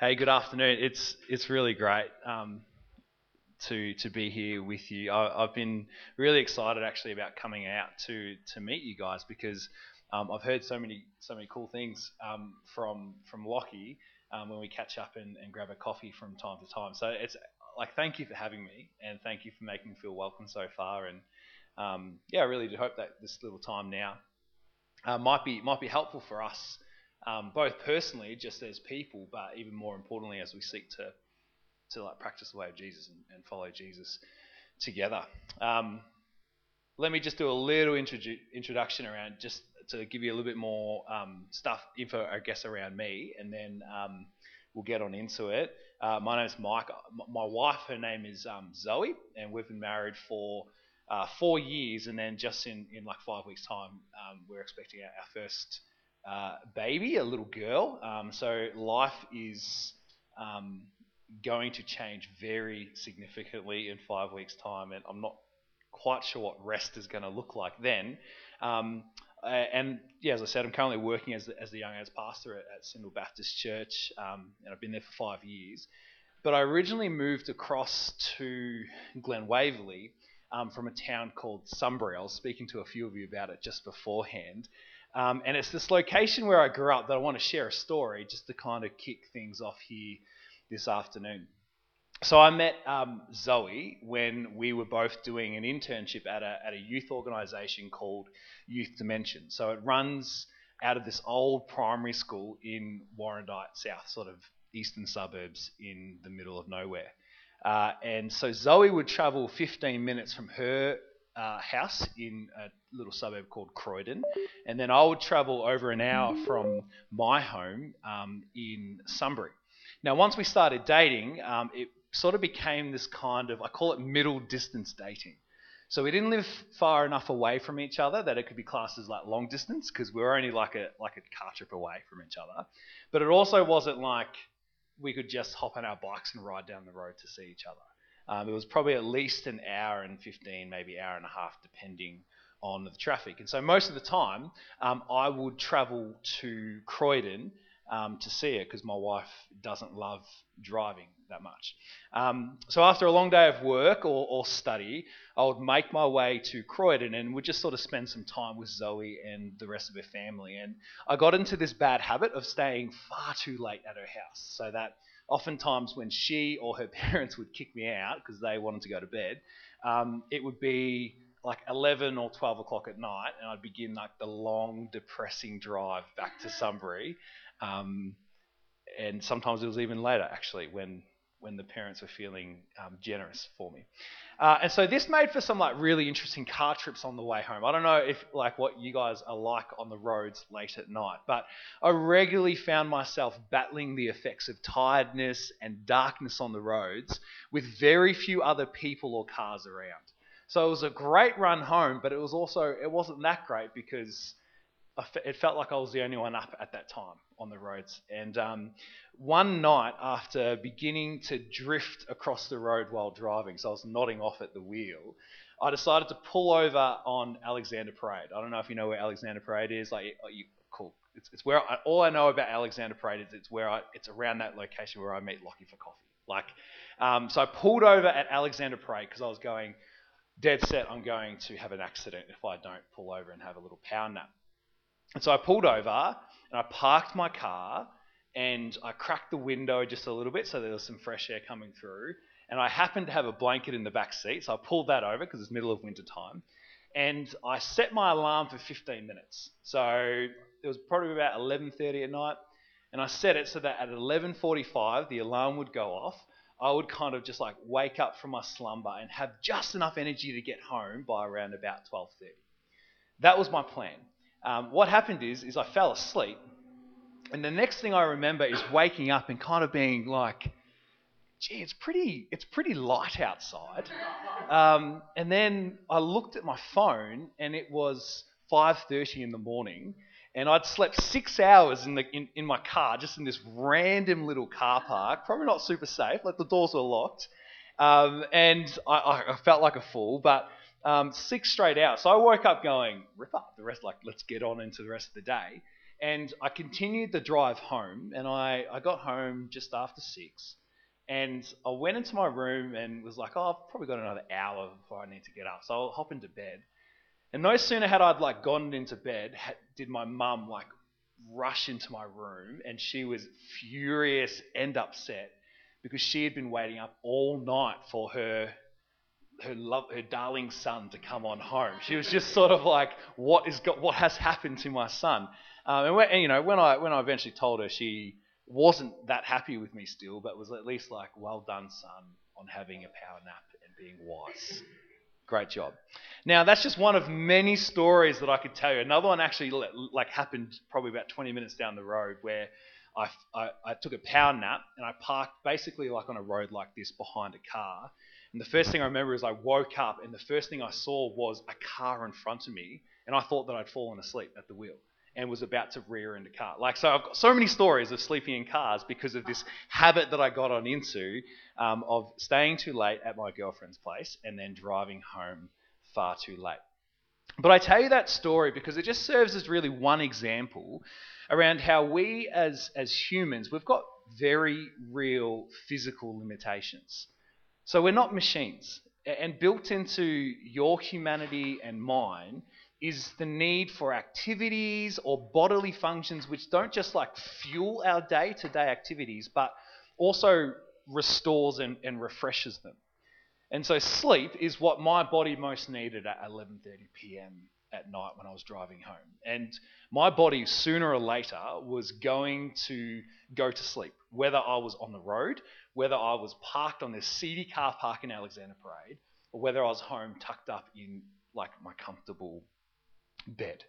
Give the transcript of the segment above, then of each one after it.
Hey, good afternoon. It's it's really great um, to to be here with you. I, have been really excited actually about coming out to to meet you guys because um, I've heard so many so many cool things um, from from Lockie um, when we catch up and, and grab a coffee from time to time. So it's like thank you for having me and thank you for making me feel welcome so far. And um, yeah, I really do hope that this little time now uh, might be might be helpful for us um, both personally, just as people, but even more importantly, as we seek to to like practice the way of Jesus and, and follow Jesus together. Um, let me just do a little introdu- introduction around just to give you a little bit more um, stuff, info, I guess, around me, and then um, we'll get on into it. Uh, my name is Mike. My wife, her name is um, Zoe, and we've been married for uh, four years, and then just in, in like five weeks' time, um, we're expecting our, our first uh, baby, a little girl. Um, so life is um, going to change very significantly in five weeks' time, and I'm not quite sure what rest is going to look like then. Um, and yeah, as I said, I'm currently working as the, as the young adults pastor at, at Syndal Baptist Church, um, and I've been there for five years. But I originally moved across to Glen Waverley um, from a town called Sunbury. I was speaking to a few of you about it just beforehand. Um, and it's this location where I grew up that I want to share a story just to kind of kick things off here this afternoon. So I met um, Zoe when we were both doing an internship at a, at a youth organisation called Youth Dimension. So it runs out of this old primary school in Warrandyte South, sort of eastern suburbs in the middle of nowhere. Uh, and so Zoe would travel 15 minutes from her uh, house in a little suburb called Croydon, and then I would travel over an hour from my home um, in Sunbury. Now, once we started dating, um, it sort of became this kind of I call it middle distance dating. So we didn't live far enough away from each other that it could be classed as like long distance because we were only like a like a car trip away from each other. But it also wasn't like we could just hop on our bikes and ride down the road to see each other. Um, it was probably at least an hour and 15, maybe hour and a half, depending on the traffic. And so most of the time, um, I would travel to Croydon um, to see her because my wife doesn't love driving that much. Um, so after a long day of work or, or, study, I would make my way to Croydon and would just sort of spend some time with Zoe and the rest of her family. And I got into this bad habit of staying far too late at her house so that oftentimes when she or her parents would kick me out because they wanted to go to bed, um, it would be like 11 or 12 o'clock at night, and I'd begin like the long, depressing drive back to Sunbury. Um, and sometimes it was even later, actually, when when the parents were feeling um, generous for me. Uh, and so this made for some like really interesting car trips on the way home. I don't know if like what you guys are like on the roads late at night, but I regularly found myself battling the effects of tiredness and darkness on the roads with very few other people or cars around. So it was a great run home, but it was also it wasn't that great because it felt like I was the only one up at that time on the roads. And um, one night, after beginning to drift across the road while driving, so I was nodding off at the wheel, I decided to pull over on Alexander Parade. I don't know if you know where Alexander Parade is. Like, you, cool. It's, it's where I, all I know about Alexander Parade is it's where I, it's around that location where I meet Lockie for coffee. Like, um, so I pulled over at Alexander Parade because I was going dead set. I'm going to have an accident if I don't pull over and have a little power nap. And so I pulled over and I parked my car and I cracked the window just a little bit so there was some fresh air coming through. And I happened to have a blanket in the back seat, so I pulled that over because it's middle of winter time. And I set my alarm for 15 minutes. So it was probably about 11:30 at night, and I set it so that at 11:45 the alarm would go off. I would kind of just like wake up from my slumber and have just enough energy to get home by around about 12:30. That was my plan. Um, what happened is, is I fell asleep, and the next thing I remember is waking up and kind of being like, "Gee, it's pretty, it's pretty light outside." Um, and then I looked at my phone, and it was 5:30 in the morning, and I'd slept six hours in the in, in my car, just in this random little car park, probably not super safe. Like the doors were locked, um, and I, I felt like a fool, but um, six straight hours. So I woke up going, rip up the rest, like, let's get on into the rest of the day. And I continued the drive home, and I, I got home just after six. And I went into my room and was like, oh, I've probably got another hour before I need to get up. So I'll hop into bed. And no sooner had I like gone into bed, had, did my mum like rush into my room, and she was furious and upset because she had been waiting up all night for her her love her darling son to come on home. She was just sort of like, what is got, what has happened to my son? Um, and, when, and you know, when I when I eventually told her, she wasn't that happy with me still, but was at least like, well done, son, on having a power nap and being wise. Great job. Now that's just one of many stories that I could tell you. Another one actually like happened probably about 20 minutes down the road where I, I, I took a power nap and I parked basically like on a road like this behind a car. And the first thing I remember is I woke up and the first thing I saw was a car in front of me and I thought that I'd fallen asleep at the wheel and was about to rear end a car. Like, so I've got so many stories of sleeping in cars because of this habit that I got on into um, of staying too late at my girlfriend's place and then driving home far too late. But I tell you that story because it just serves as really one example around how we as, as humans, we've got very real physical limitations. So we're not machines. And built into your humanity and mine is the need for activities or bodily functions which don't just like fuel our day to day activities, but also restores and, and, refreshes them. And so sleep is what my body most needed at 11:30 p.m. at night when I was driving home. And my body sooner or later was going to go to sleep, whether I was on the road, whether I was parked on this seedy car park in Alexander Parade, or whether I was home tucked up in like my comfortable bed.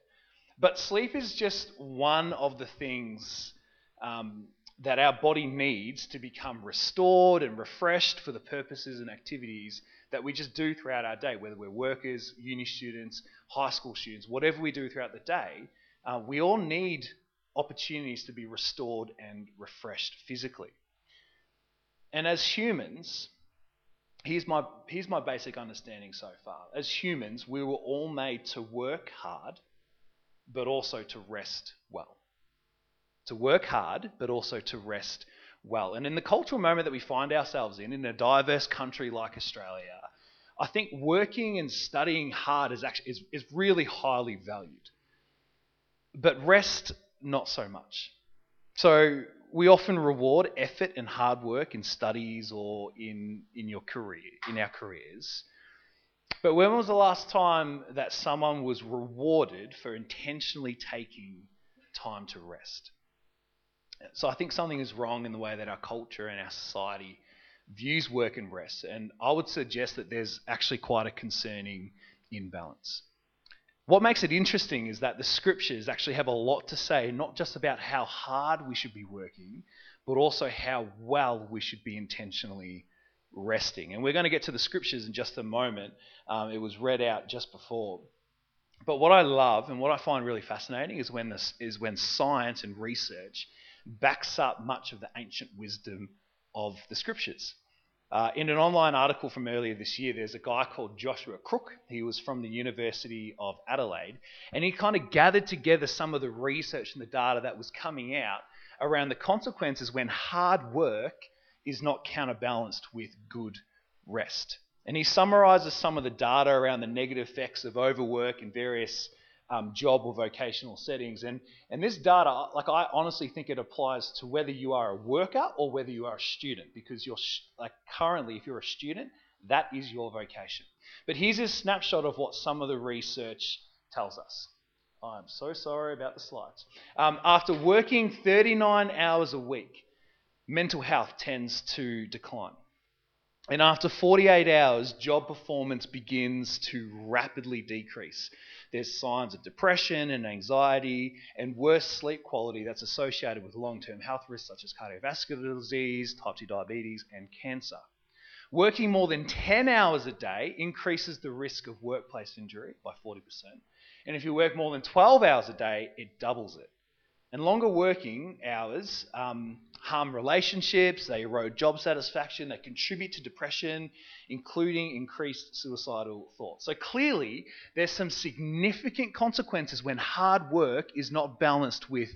But sleep is just one of the things um, that our body needs to become restored and refreshed for the purposes and activities that we just do throughout our day, whether we're workers, uni students, high school students, whatever we do throughout the day, uh, we all need opportunities to be restored and refreshed physically. And as humans, here's my, here's my basic understanding so far. As humans, we were all made to work hard, but also to rest well. To work hard, but also to rest well. And in the cultural moment that we find ourselves in, in a diverse country like Australia, I think working and studying hard is actually is, is really highly valued. But rest, not so much. So we often reward effort and hard work in studies or in, in your career, in our careers. But when was the last time that someone was rewarded for intentionally taking time to rest? So I think something is wrong in the way that our culture and our society views work and rest. And I would suggest that there's actually quite a concerning imbalance. What makes it interesting is that the scriptures actually have a lot to say, not just about how hard we should be working, but also how well we should be intentionally resting. And we're going to get to the scriptures in just a moment. Um, it was read out just before. But what I love and what I find really fascinating is when this is when science and research backs up much of the ancient wisdom of the scriptures. Uh, in an online article from earlier this year, there's a guy called Joshua Crook. He was from the University of Adelaide, and he kind of gathered together some of the research and the data that was coming out around the consequences when hard work is not counterbalanced with good rest. And he summarizes some of the data around the negative effects of overwork and various um, job or vocational settings. And, and this data, like I honestly think it applies to whether you are a worker or whether you are a student, because you're like currently, if you're a student, that is your vocation. But here's a snapshot of what some of the research tells us. I'm so sorry about the slides. Um, after working 39 hours a week, mental health tends to decline. And after 48 hours, job performance begins to rapidly decrease. There's signs of depression and anxiety and worse sleep quality that's associated with long term health risks such as cardiovascular disease, type 2 diabetes, and cancer. Working more than 10 hours a day increases the risk of workplace injury by 40%. And if you work more than 12 hours a day, it doubles it. And longer working hours um, harm relationships, they erode job satisfaction, they contribute to depression, including increased suicidal thoughts. So clearly, there's some significant consequences when hard work is not balanced with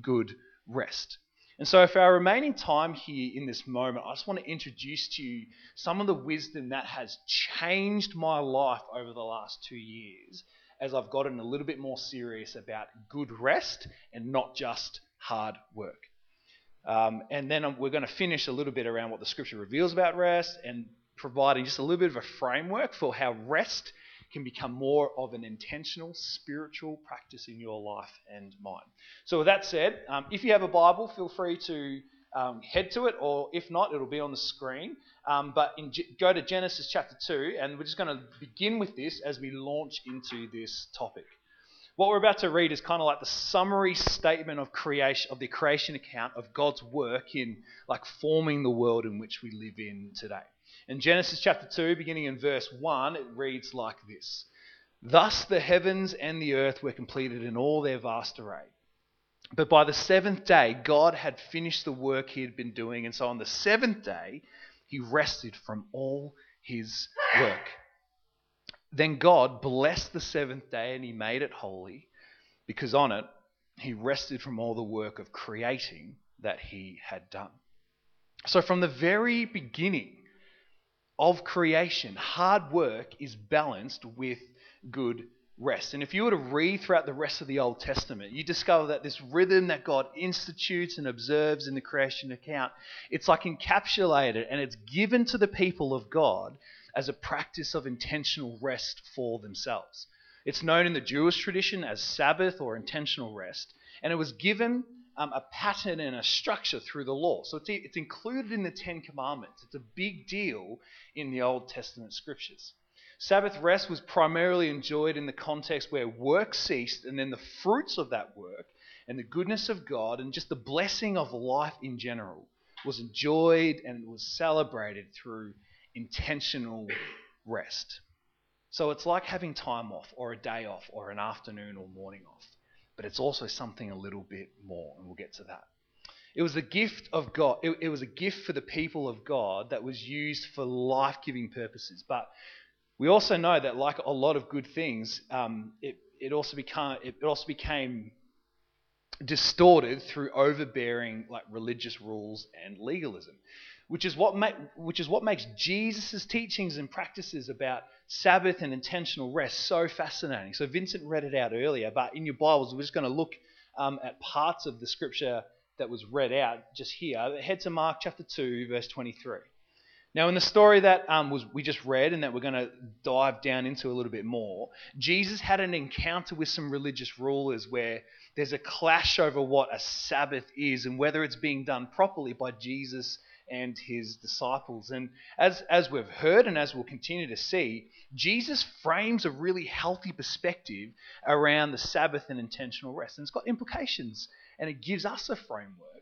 good rest. And so, for our remaining time here in this moment, I just want to introduce to you some of the wisdom that has changed my life over the last two years as I've gotten a little bit more serious about good rest and not just hard work. Um, and then we're going to finish a little bit around what the scripture reveals about rest and providing just a little bit of a framework for how rest can become more of an intentional spiritual practice in your life and mine. So, with that said, um, if you have a Bible, feel free to um, head to it, or if not, it'll be on the screen. Um, but in, go to Genesis chapter 2, and we're just going to begin with this as we launch into this topic. What we're about to read is kind of like the summary statement of creation of the creation account of God's work in like forming the world in which we live in today. In Genesis chapter 2, beginning in verse 1, it reads like this Thus the heavens and the earth were completed in all their vast array. But by the seventh day, God had finished the work he had been doing, and so on the seventh day, he rested from all his work. Then God blessed the seventh day and he made it holy, because on it he rested from all the work of creating that he had done. So, from the very beginning of creation, hard work is balanced with good rest. And if you were to read throughout the rest of the Old Testament, you discover that this rhythm that God institutes and observes in the creation account, it's like encapsulated and it's given to the people of God as a practice of intentional rest for themselves. It's known in the Jewish tradition as Sabbath or intentional rest, and it was given um, a pattern and a structure through the law. So it's, it's included in the Ten Commandments. It's a big deal in the Old Testament scriptures. Sabbath rest was primarily enjoyed in the context where work ceased and then the fruits of that work and the goodness of God and just the blessing of life in general was enjoyed and was celebrated through intentional rest. So it's like having time off or a day off or an afternoon or morning off, but it's also something a little bit more, and we'll get to that. It was a gift of God. It, it was a gift for the people of God that was used for life giving purposes. But we also know that, like a lot of good things, um, it, it, also became, it also became distorted through overbearing like religious rules and legalism, which is what ma- which is what makes Jesus' teachings and practices about Sabbath and intentional rest so fascinating. So Vincent read it out earlier, but in your Bibles, we're just going to look um, at parts of the scripture that was read out just here. Head to Mark chapter two, verse twenty-three. Now, in the story that um, was we just read and that we're going to dive down into a little bit more, Jesus had an encounter with some religious rulers where there's a clash over what a Sabbath is and whether it's being done properly by Jesus and his disciples. And as, as we've heard and as we'll continue to see, Jesus frames a really healthy perspective around the Sabbath and intentional rest. And it's got implications and it gives us a framework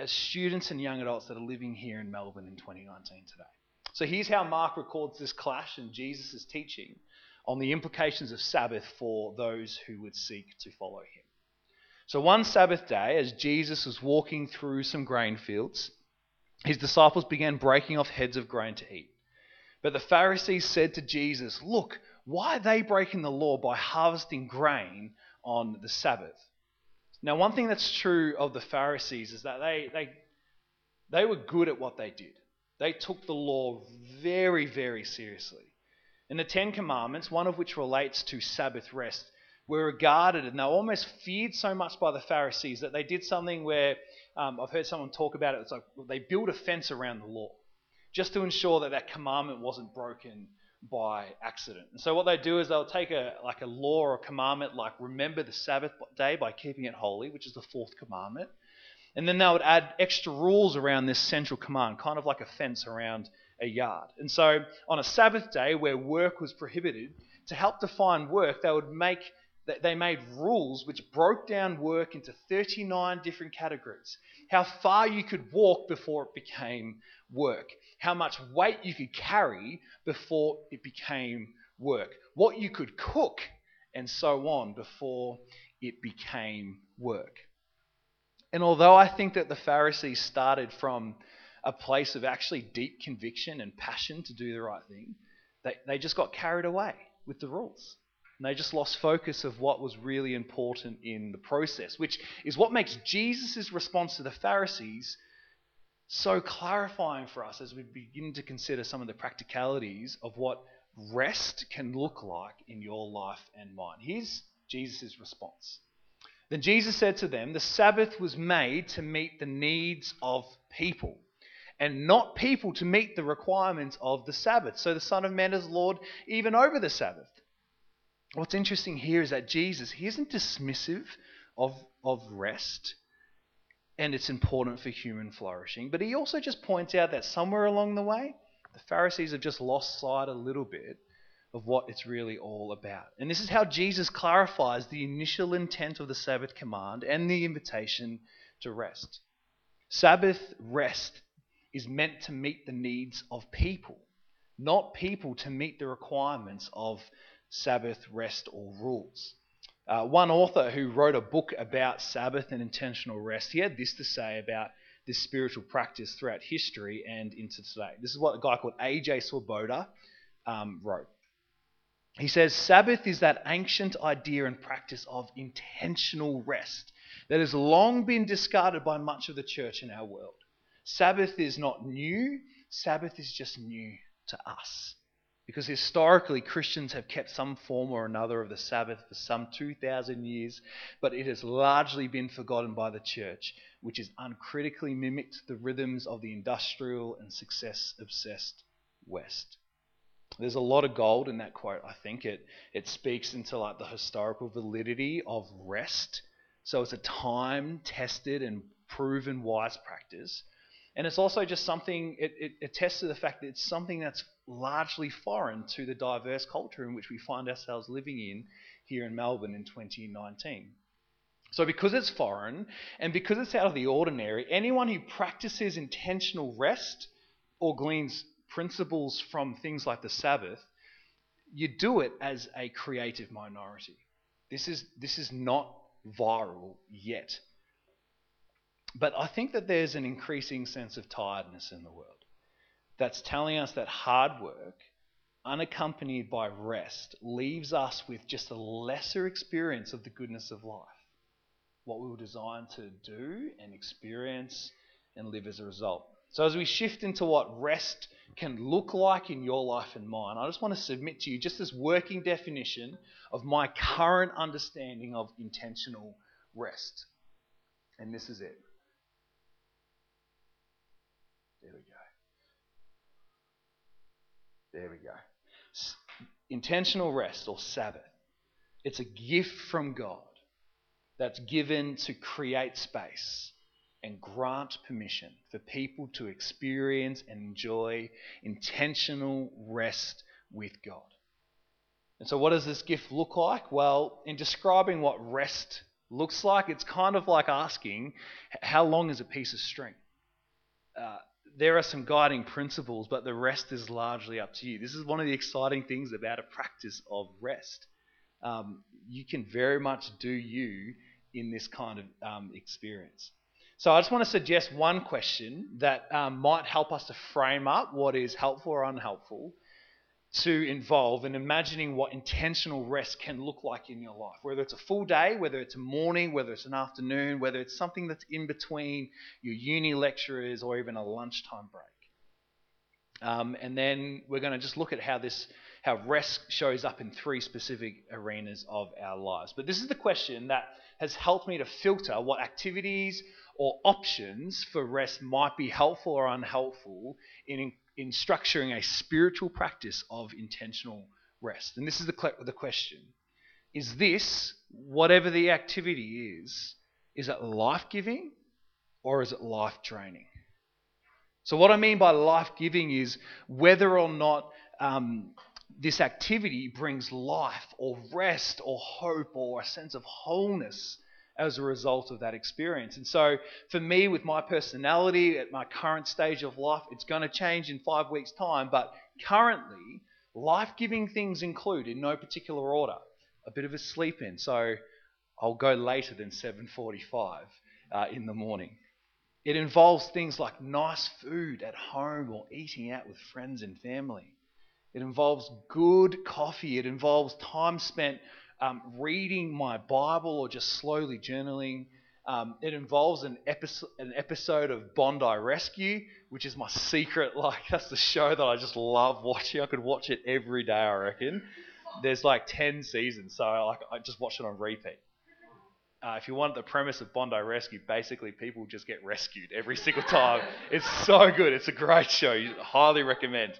as students and young adults that are living here in Melbourne in 2019 today. So here's how Mark records this clash in Jesus' teaching on the implications of Sabbath for those who would seek to follow him. So one Sabbath day, as Jesus was walking through some grain fields, his disciples began breaking off heads of grain to eat. But the Pharisees said to Jesus, Look, why are they breaking the law by harvesting grain on the Sabbath? Now, one thing that's true of the Pharisees is that they, they, they were good at what they did. They took the law very, very seriously. In the Ten Commandments, one of which relates to Sabbath rest, were regarded and they were almost feared so much by the Pharisees that they did something where um, I've heard someone talk about it. It's like they built a fence around the law just to ensure that that commandment wasn't broken by accident. And so what they do is they'll take a like a law or commandment like remember the Sabbath day by keeping it holy, which is the fourth commandment. And then they would add extra rules around this central command, kind of like a fence around a yard. And so on a Sabbath day where work was prohibited, to help define work, they would make they made rules which broke down work into 39 different categories. How far you could walk before it became work how much weight you could carry before it became work, what you could cook, and so on before it became work. And although I think that the Pharisees started from a place of actually deep conviction and passion to do the right thing, they, they just got carried away with the rules. And they just lost focus of what was really important in the process, which is what makes Jesus' response to the Pharisees so clarifying for us as we begin to consider some of the practicalities of what rest can look like in your life and mine. Here's Jesus' response. Then Jesus said to them, The Sabbath was made to meet the needs of people, and not people to meet the requirements of the Sabbath. So the Son of Man is Lord even over the Sabbath. What's interesting here is that Jesus, he isn't dismissive of, of rest and it's important for human flourishing, but he also just points out that somewhere along the way, the Pharisees have just lost sight a little bit of what it's really all about. And this is how Jesus clarifies the initial intent of the Sabbath command and the invitation to rest. Sabbath rest is meant to meet the needs of people, not people to meet the requirements of Sabbath rest or rules. Uh, one author who wrote a book about Sabbath and intentional rest, he had this to say about this spiritual practice throughout history and into today. This is what a guy called A.J. Swoboda um, wrote. He says, Sabbath is that ancient idea and practice of intentional rest that has long been discarded by much of the church in our world. Sabbath is not new, Sabbath is just new to us. Because historically, Christians have kept some form or another of the Sabbath for some 2,000 years, but it has largely been forgotten by the church, which has uncritically mimicked the rhythms of the industrial and success obsessed West. There's a lot of gold in that quote, I think. It, it speaks into like the historical validity of rest. So it's a time tested and proven wise practice. And it's also just something, it, it attests to the fact that it's something that's largely foreign to the diverse culture in which we find ourselves living in here in Melbourne in 2019. So, because it's foreign and because it's out of the ordinary, anyone who practices intentional rest or gleans principles from things like the Sabbath, you do it as a creative minority. This is, this is not viral yet. But I think that there's an increasing sense of tiredness in the world that's telling us that hard work, unaccompanied by rest, leaves us with just a lesser experience of the goodness of life. What we were designed to do and experience and live as a result. So, as we shift into what rest can look like in your life and mine, I just want to submit to you just this working definition of my current understanding of intentional rest. And this is it. There we go. There we go. Intentional rest or Sabbath. It's a gift from God that's given to create space and grant permission for people to experience and enjoy intentional rest with God. And so, what does this gift look like? Well, in describing what rest looks like, it's kind of like asking, how long is a piece of string? Uh, there are some guiding principles, but the rest is largely up to you. This is one of the exciting things about a practice of rest. Um, you can very much do you in this kind of um, experience. So I just want to suggest one question that um, might help us to frame up what is helpful or unhelpful to involve in imagining what intentional rest can look like in your life. Whether it's a full day, whether it's a morning, whether it's an afternoon, whether it's something that's in between your uni lecturers or even a lunchtime break. Um, and then we're going to just look at how this how rest shows up in three specific arenas of our lives. But this is the question that has helped me to filter what activities or options for rest might be helpful or unhelpful in in structuring a spiritual practice of intentional rest. And this is the, the question Is this, whatever the activity is, is it life giving or is it life draining? So, what I mean by life giving is whether or not um, this activity brings life or rest or hope or a sense of wholeness as a result of that experience. And so, for me, with my personality at my current stage of life, it's going to change in five weeks' time. But currently, life giving things include, in no particular order, a bit of a sleep in. So, I'll go later than 7:45 uh, in the morning. It involves things like nice food at home or eating out with friends and family. It involves good coffee. It involves time spent um, reading my Bible or just slowly journaling. Um, it involves an episode, an episode of Bondi Rescue, which is my secret. Like that's the show that I just love watching. I could watch it every day. I reckon. There's like ten seasons, so I, like I just watch it on repeat. Uh, if you want the premise of Bondi Rescue, basically people just get rescued every single time. it's so good. It's a great show. You highly recommend.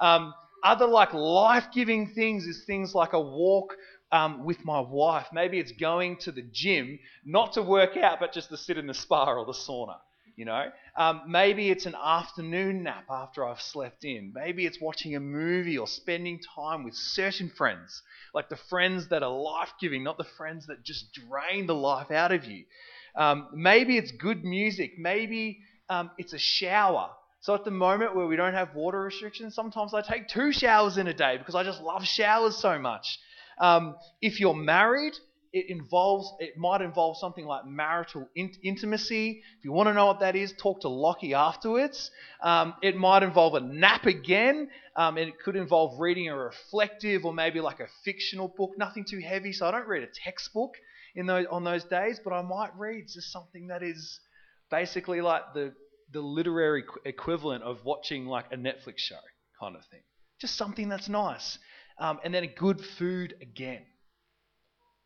Um, other like life-giving things is things like a walk um, with my wife. Maybe it's going to the gym, not to work out, but just to sit in the spa or the sauna. You know, um, maybe it's an afternoon nap after I've slept in. Maybe it's watching a movie or spending time with certain friends, like the friends that are life giving, not the friends that just drain the life out of you. Um, maybe it's good music. Maybe um, it's a shower. So at the moment where we don't have water restrictions, sometimes I take two showers in a day because I just love showers so much. Um, if you're married, it involves it might involve something like marital in- intimacy. If you want to know what that is, talk to Lockie afterwards. Um, it might involve a nap again. Um, it could involve reading a reflective or maybe like a fictional book. Nothing too heavy, so I don't read a textbook in those on those days, but I might read just something that is basically like the the literary equivalent of watching like a Netflix show kind of thing. Just something that's nice. Um, and then a good food again.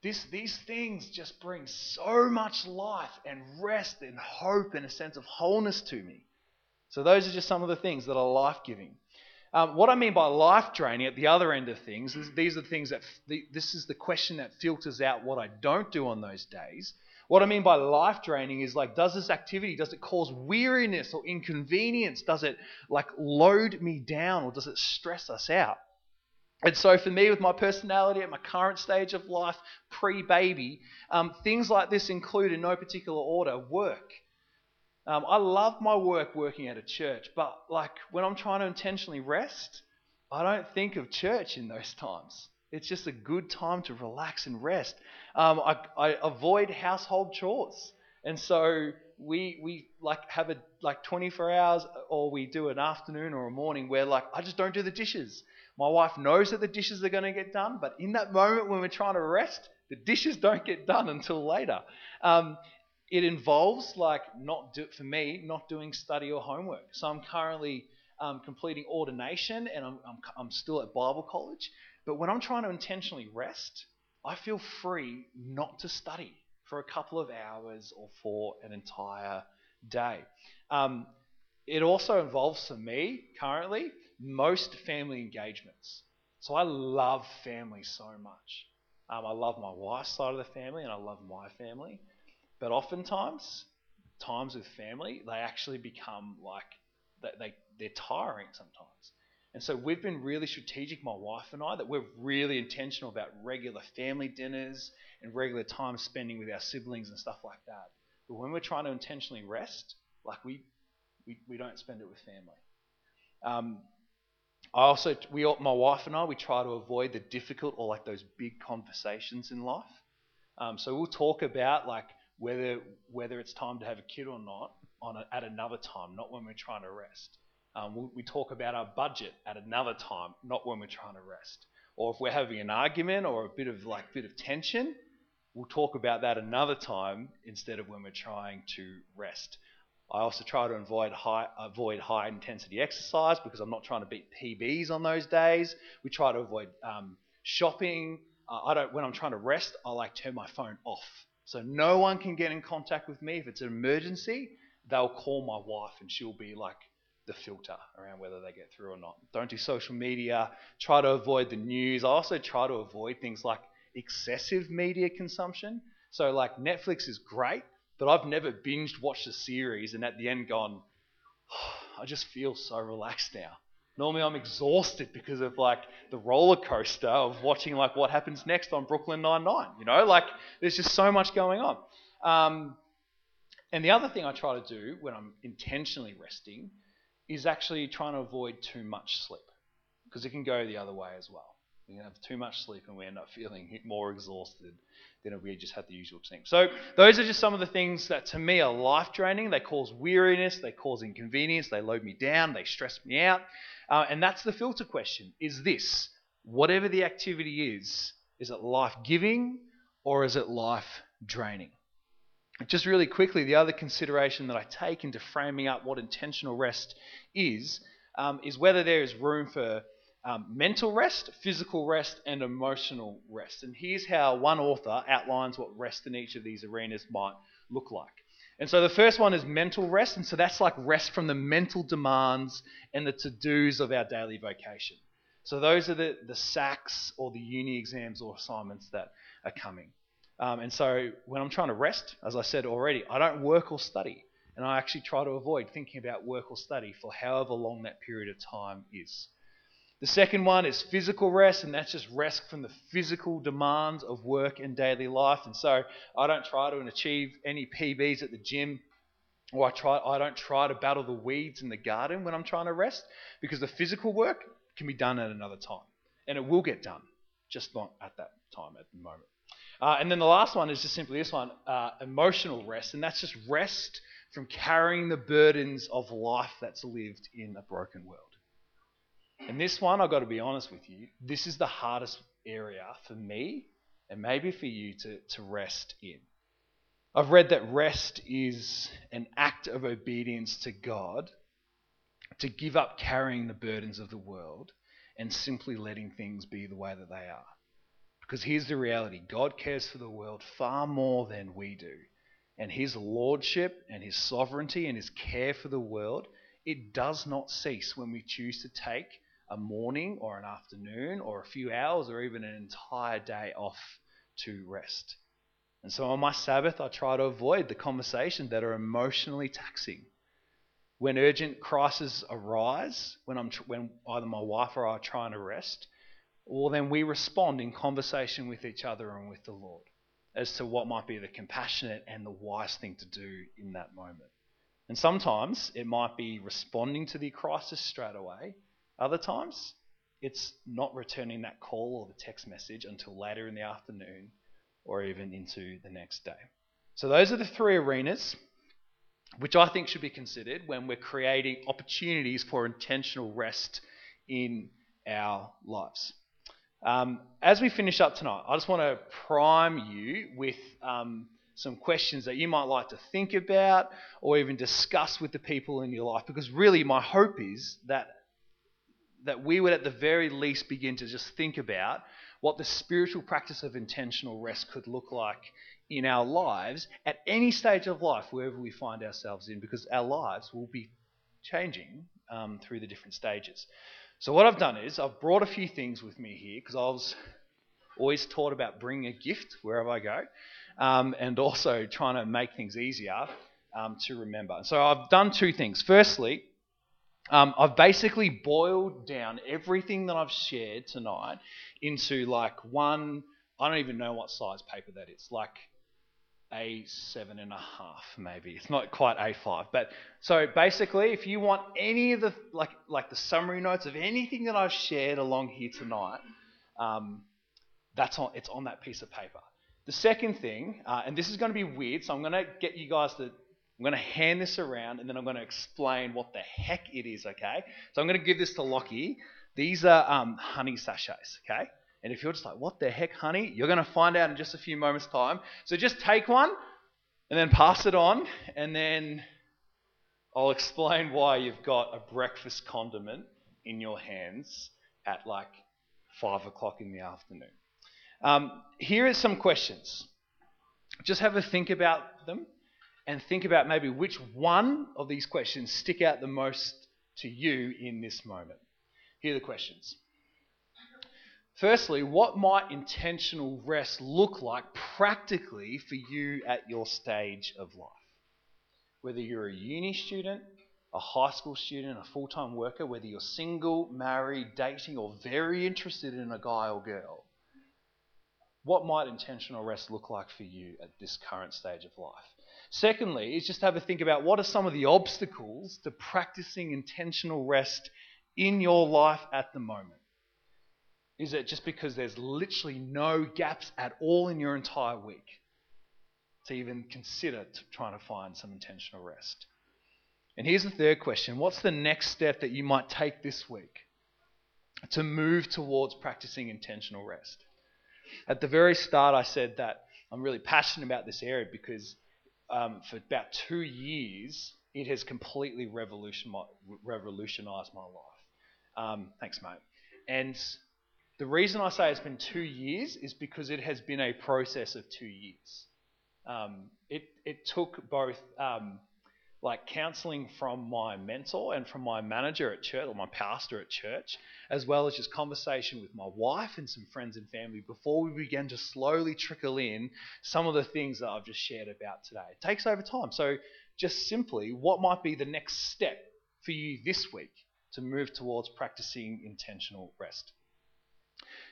This, these things just bring so much life and rest and hope and a sense of wholeness to me. So, those are just some of the things that are life giving. Um, what I mean by life draining at the other end of things is these are the things that, this is the question that filters out what I don't do on those days. What I mean by life draining is like, does this activity, does it cause weariness or inconvenience? Does it like load me down or does it stress us out? And so, for me, with my personality at my current stage of life, pre baby, um, things like this include, in no particular order, work. Um, I love my work working at a church, but like when I'm trying to intentionally rest, I don't think of church in those times. It's just a good time to relax and rest. Um, I, I avoid household chores, and so we we like have a like 24 hours, or we do an afternoon or a morning where like I just don't do the dishes. My wife knows that the dishes are going to get done, but in that moment when we're trying to rest, the dishes don't get done until later. Um, it involves, like, not do, for me, not doing study or homework. So I'm currently um, completing ordination and I'm, I'm, I'm still at Bible college. But when I'm trying to intentionally rest, I feel free not to study for a couple of hours or for an entire day. Um, it also involves for me currently most family engagements. So I love family so much. Um, I love my wife's side of the family and I love my family. But oftentimes, times with family, they actually become like, they, they, they're tiring sometimes. And so we've been really strategic, my wife and I, that we're really intentional about regular family dinners and regular time spending with our siblings and stuff like that. But when we're trying to intentionally rest, like we, we, we don't spend it with family. Um, I also, we, my wife and I, we try to avoid the difficult or like those big conversations in life. Um, so we'll talk about like whether whether it's time to have a kid or not on a, at another time, not when we're trying to rest. Um, we, we talk about our budget at another time, not when we're trying to rest. Or if we're having an argument or a bit of like bit of tension, we'll talk about that another time instead of when we're trying to rest. I also try to avoid high, avoid high intensity exercise because I'm not trying to beat PBs on those days. We try to avoid um, shopping. Uh, I don't. When I'm trying to rest, I like turn my phone off, so no one can get in contact with me. If it's an emergency, they'll call my wife, and she'll be like the filter around whether they get through or not. Don't do social media. Try to avoid the news. I also try to avoid things like excessive media consumption. So like Netflix is great, but I've never binged watched a series and at the end gone, oh, I just feel so relaxed now. Normally I'm exhausted because of like the roller coaster of watching like what happens next on Brooklyn Nine Nine. You know, like there's just so much going on. Um, and the other thing I try to do when I'm intentionally resting is actually trying to avoid too much sleep because it can go the other way as well. We have too much sleep and we end up feeling more exhausted than if we just had the usual thing. So those are just some of the things that to me are life draining. They cause weariness, they cause inconvenience, they load me down, they stress me out. Uh, and that's the filter question: Is this whatever the activity is? Is it life giving or is it life draining? Just really quickly, the other consideration that I take into framing up what intentional rest is um, is whether there is room for um, mental rest, physical rest, and emotional rest. And here's how one author outlines what rest in each of these arenas might look like. And so the first one is mental rest, and so that's like rest from the mental demands and the to dos of our daily vocation. So those are the, the SACs or the uni exams or assignments that are coming. Um, and so when I'm trying to rest, as I said already, I don't work or study. And I actually try to avoid thinking about work or study for however long that period of time is. The second one is physical rest, and that's just rest from the physical demands of work and daily life. And so I don't try to achieve any PBs at the gym, or I try I don't try to battle the weeds in the garden when I'm trying to rest, because the physical work can be done at another time, and it will get done, just not at that time at the moment. Uh, and then the last one is just simply this one: uh, emotional rest, and that's just rest from carrying the burdens of life that's lived in a broken world. And this one, I've got to be honest with you, this is the hardest area for me and maybe for you to, to rest in. I've read that rest is an act of obedience to God, to give up carrying the burdens of the world and simply letting things be the way that they are. Because here's the reality God cares for the world far more than we do. And his lordship and his sovereignty and his care for the world, it does not cease when we choose to take a morning or an afternoon or a few hours or even an entire day off to rest. And so on my Sabbath, I try to avoid the conversations that are emotionally taxing. When urgent crises arise, when, I'm, when either my wife or I are trying to rest, well, then we respond in conversation with each other and with the Lord as to what might be the compassionate and the wise thing to do in that moment. And sometimes it might be responding to the crisis straight away, other times, it's not returning that call or the text message until later in the afternoon or even into the next day. So, those are the three arenas which I think should be considered when we're creating opportunities for intentional rest in our lives. Um, as we finish up tonight, I just want to prime you with um, some questions that you might like to think about or even discuss with the people in your life because really my hope is that that we would at the very least begin to just think about what the spiritual practice of intentional rest could look like in our lives at any stage of life, wherever we find ourselves in, because our lives will be changing um, through the different stages. So, what I've done is I've brought a few things with me here because I was always taught about bringing a gift wherever I go um, and also trying to make things easier um, to remember. So, I've done two things. Firstly, um, I've basically boiled down everything that I've shared tonight into like one, I don't even know what size paper that is, like a seven and a half maybe. It's not quite A5, but so basically, if you want any of the like like the summary notes of anything that I've shared along here tonight, um, that's on it's on that piece of paper. The second thing, uh, and this is going to be weird, so I'm going to get you guys to I'm going to hand this around and then I'm going to explain what the heck it is, okay? So I'm going to give this to Lockie. These are um, honey sachets, okay? And if you're just like, what the heck, honey? You're going to find out in just a few moments' time. So just take one and then pass it on, and then I'll explain why you've got a breakfast condiment in your hands at like 5 o'clock in the afternoon. Um, here are some questions. Just have a think about them and think about maybe which one of these questions stick out the most to you in this moment. Here are the questions. Firstly, what might intentional rest look like practically for you at your stage of life? Whether you're a uni student, a high school student, a full time worker, whether you're single, married, dating, or very interested in a guy or girl, what might intentional rest look like for you at this current stage of life? Secondly, is just to have a think about what are some of the obstacles to practicing intentional rest in your life at the moment. Is it just because there's literally no gaps at all in your entire week to even consider trying to find some intentional rest? And here's the third question What's the next step that you might take this week to move towards practicing intentional rest? At the very start, I said that I'm really passionate about this area because um, for about two years, it has completely revolutionized my life. Um, thanks, mate. And the reason I say it's been two years is because it has been a process of two years. Um, it, it took both um, like counseling from my mentor and from my manager at church or my pastor at church, as well as just conversation with my wife and some friends and family before we began to slowly trickle in some of the things that I've just shared about today. It takes over time. So, just simply, what might be the next step for you this week to move towards practicing intentional rest?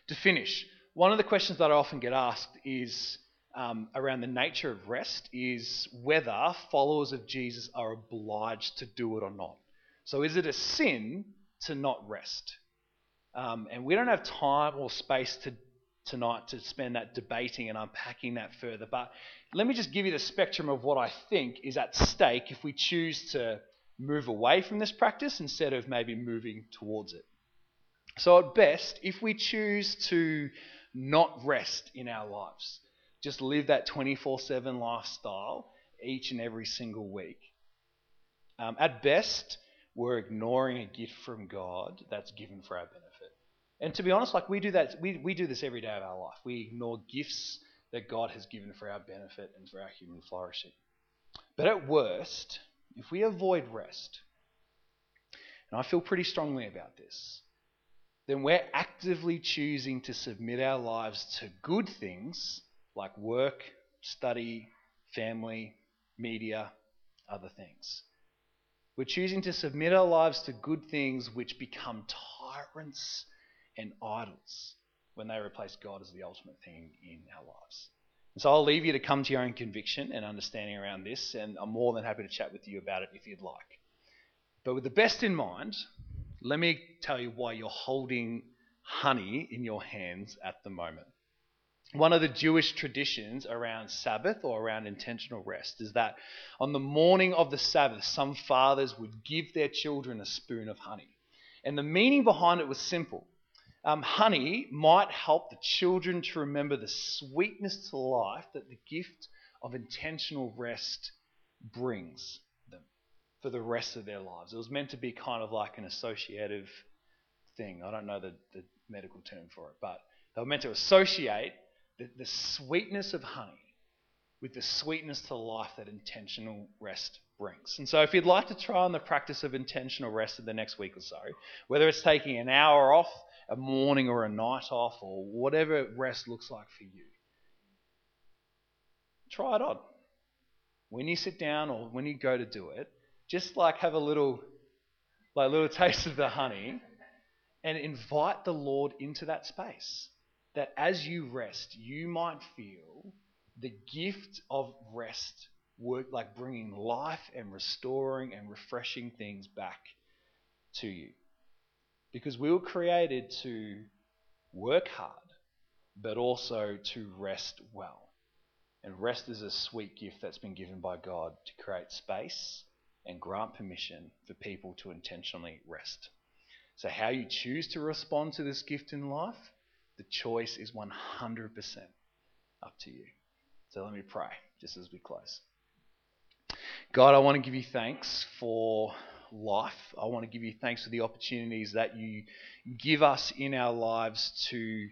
To finish, one of the questions that I often get asked is um, around the nature of rest is whether followers of Jesus are obliged to do it or not. So, is it a sin to not rest? Um, and we don't have time or space to, tonight to spend that debating and unpacking that further. But let me just give you the spectrum of what I think is at stake if we choose to move away from this practice instead of maybe moving towards it. So, at best, if we choose to not rest in our lives, just live that 24 7 lifestyle each and every single week. Um, at best, we're ignoring a gift from God that's given for our benefit. And to be honest, like we do that, we, we do this every day of our life. We ignore gifts that God has given for our benefit and for our human flourishing. But at worst, if we avoid rest, and I feel pretty strongly about this, then we're actively choosing to submit our lives to good things like work, study, family, media, other things. We're choosing to submit our lives to good things which become tyrants and idols when they replace God as the ultimate thing in our lives. And so I'll leave you to come to your own conviction and understanding around this, and I'm more than happy to chat with you about it if you'd like. But with the best in mind, let me tell you why you're holding honey in your hands at the moment one of the Jewish traditions around Sabbath or around intentional rest is that on the morning of the Sabbath, some fathers would give their children a spoon of honey. And the meaning behind it was simple. Um, honey might help the children to remember the sweetness to life that the gift of intentional rest brings them for the rest of their lives. It was meant to be kind of like an associative thing. I don't know the, the medical term for it, but they were meant to associate the, the sweetness of honey with the sweetness to life that intentional rest brings. And so, if you'd like to try on the practice of intentional rest in the next week or so, whether it's taking an hour off, a morning or a night off, or whatever rest looks like for you, try it on. When you sit down or when you go to do it, just like have a little, like a little taste of the honey, and invite the Lord into that space that as you rest, you might feel the gift of rest work like bringing life and restoring and refreshing things back to you. Because we were created to work hard, but also to rest well. And rest is a sweet gift that's been given by God to create space and grant permission for people to intentionally rest. So, how you choose to respond to this gift in life the choice is 100% up to you. So let me pray just as we close. God, I want to give you thanks for life. I want to give you thanks for the opportunities that you give us in our lives to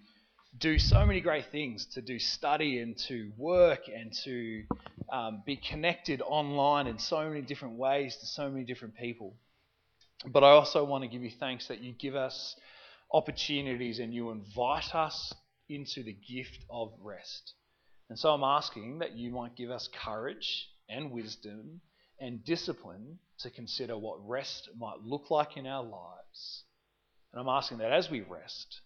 do so many great things to do study and to work and to um, be connected online in so many different ways to so many different people. But I also want to give you thanks that you give us opportunities and you invite us into the gift of rest. And so I'm asking that you might give us courage and wisdom and discipline to consider what rest might look like in our lives. And I'm asking that as we rest,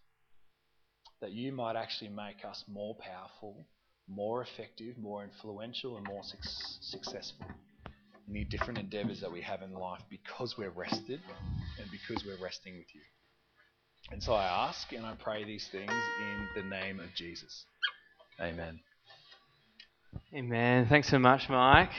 that you might actually make us more powerful, more effective, more influential, and more su- successful in the different endeavors that we have in life because we're rested and because we're resting with you. And so I ask and I pray these things in the name of Jesus. Amen. Amen. Thanks so much, Mike.